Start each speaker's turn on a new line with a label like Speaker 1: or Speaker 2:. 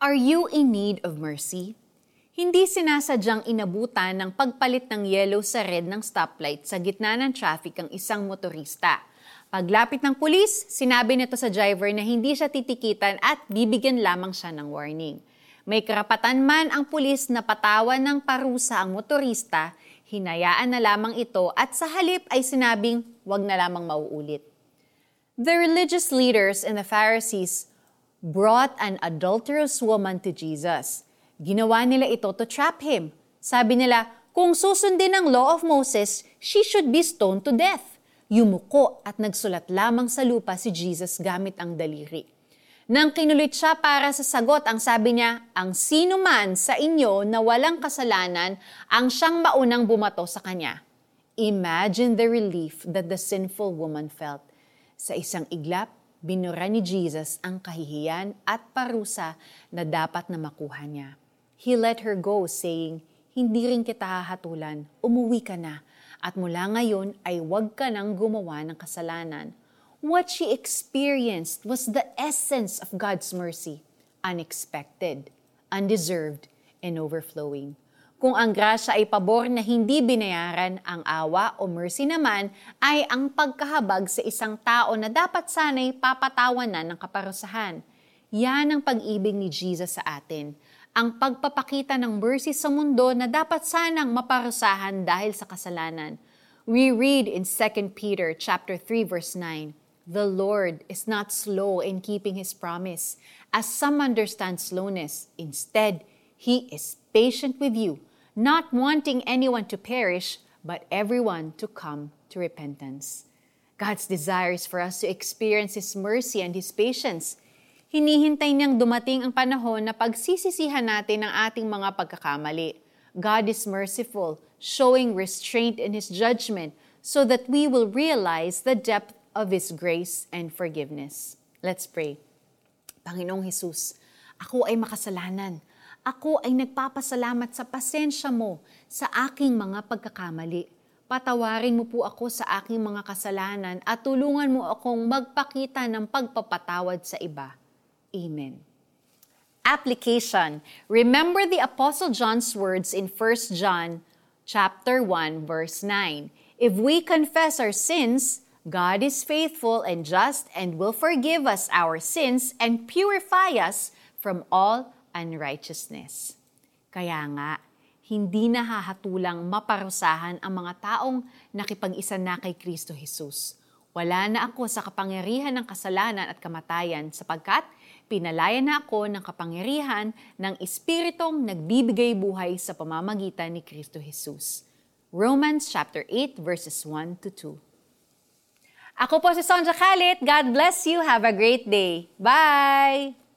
Speaker 1: Are you in need of mercy? Hindi sinasadyang inabutan ng pagpalit ng yellow sa red ng stoplight sa gitna ng traffic ang isang motorista. Paglapit ng pulis, sinabi nito sa driver na hindi siya titikitan at bibigyan lamang siya ng warning. May karapatan man ang pulis na patawan ng parusa ang motorista, hinayaan na lamang ito at sa halip ay sinabing wag na lamang mauulit. The religious leaders and the Pharisees brought an adulterous woman to Jesus. Ginawa nila ito to trap him. Sabi nila, kung susundin ang law of Moses, she should be stoned to death. Yumuko at nagsulat lamang sa lupa si Jesus gamit ang daliri. Nang kinulit siya para sa sagot, ang sabi niya, ang sino man sa inyo na walang kasalanan ang siyang maunang bumato sa kanya. Imagine the relief that the sinful woman felt. Sa isang iglap, binura ni Jesus ang kahihiyan at parusa na dapat na makuha niya. He let her go saying, hindi rin kita hahatulan, umuwi ka na, at mula ngayon ay huwag ka nang gumawa ng kasalanan. What she experienced was the essence of God's mercy, unexpected, undeserved, and overflowing. Kung ang grasya ay pabor na hindi binayaran, ang awa o mercy naman ay ang pagkahabag sa isang tao na dapat sana'y papatawanan ng kaparusahan. Yan ang pag-ibig ni Jesus sa atin. Ang pagpapakita ng mercy sa mundo na dapat sanang maparusahan dahil sa kasalanan. We read in 2 Peter chapter 3 verse 9, The Lord is not slow in keeping his promise, as some understand slowness. Instead, he is patient with you, not wanting anyone to perish, but everyone to come to repentance. God's desire is for us to experience His mercy and His patience. Hinihintay niyang dumating ang panahon na pagsisisihan natin ang ating mga pagkakamali. God is merciful, showing restraint in His judgment so that we will realize the depth of His grace and forgiveness. Let's pray. Panginoong Hesus, ako ay makasalanan ako ay nagpapasalamat sa pasensya mo sa aking mga pagkakamali. Patawarin mo po ako sa aking mga kasalanan at tulungan mo akong magpakita ng pagpapatawad sa iba. Amen. Application. Remember the Apostle John's words in 1 John chapter 1 verse 9. If we confess our sins, God is faithful and just and will forgive us our sins and purify us from all unrighteousness. Kaya nga, hindi nahahatulang maparusahan ang mga taong nakipag-isa na kay Kristo Jesus. Wala na ako sa kapangyarihan ng kasalanan at kamatayan sapagkat pinalaya na ako ng kapangyarihan ng Espiritong nagbibigay buhay sa pamamagitan ni Kristo Jesus. Romans chapter 8 verses 1 to 2. Ako po si Sonja Khalid. God bless you. Have a great day. Bye!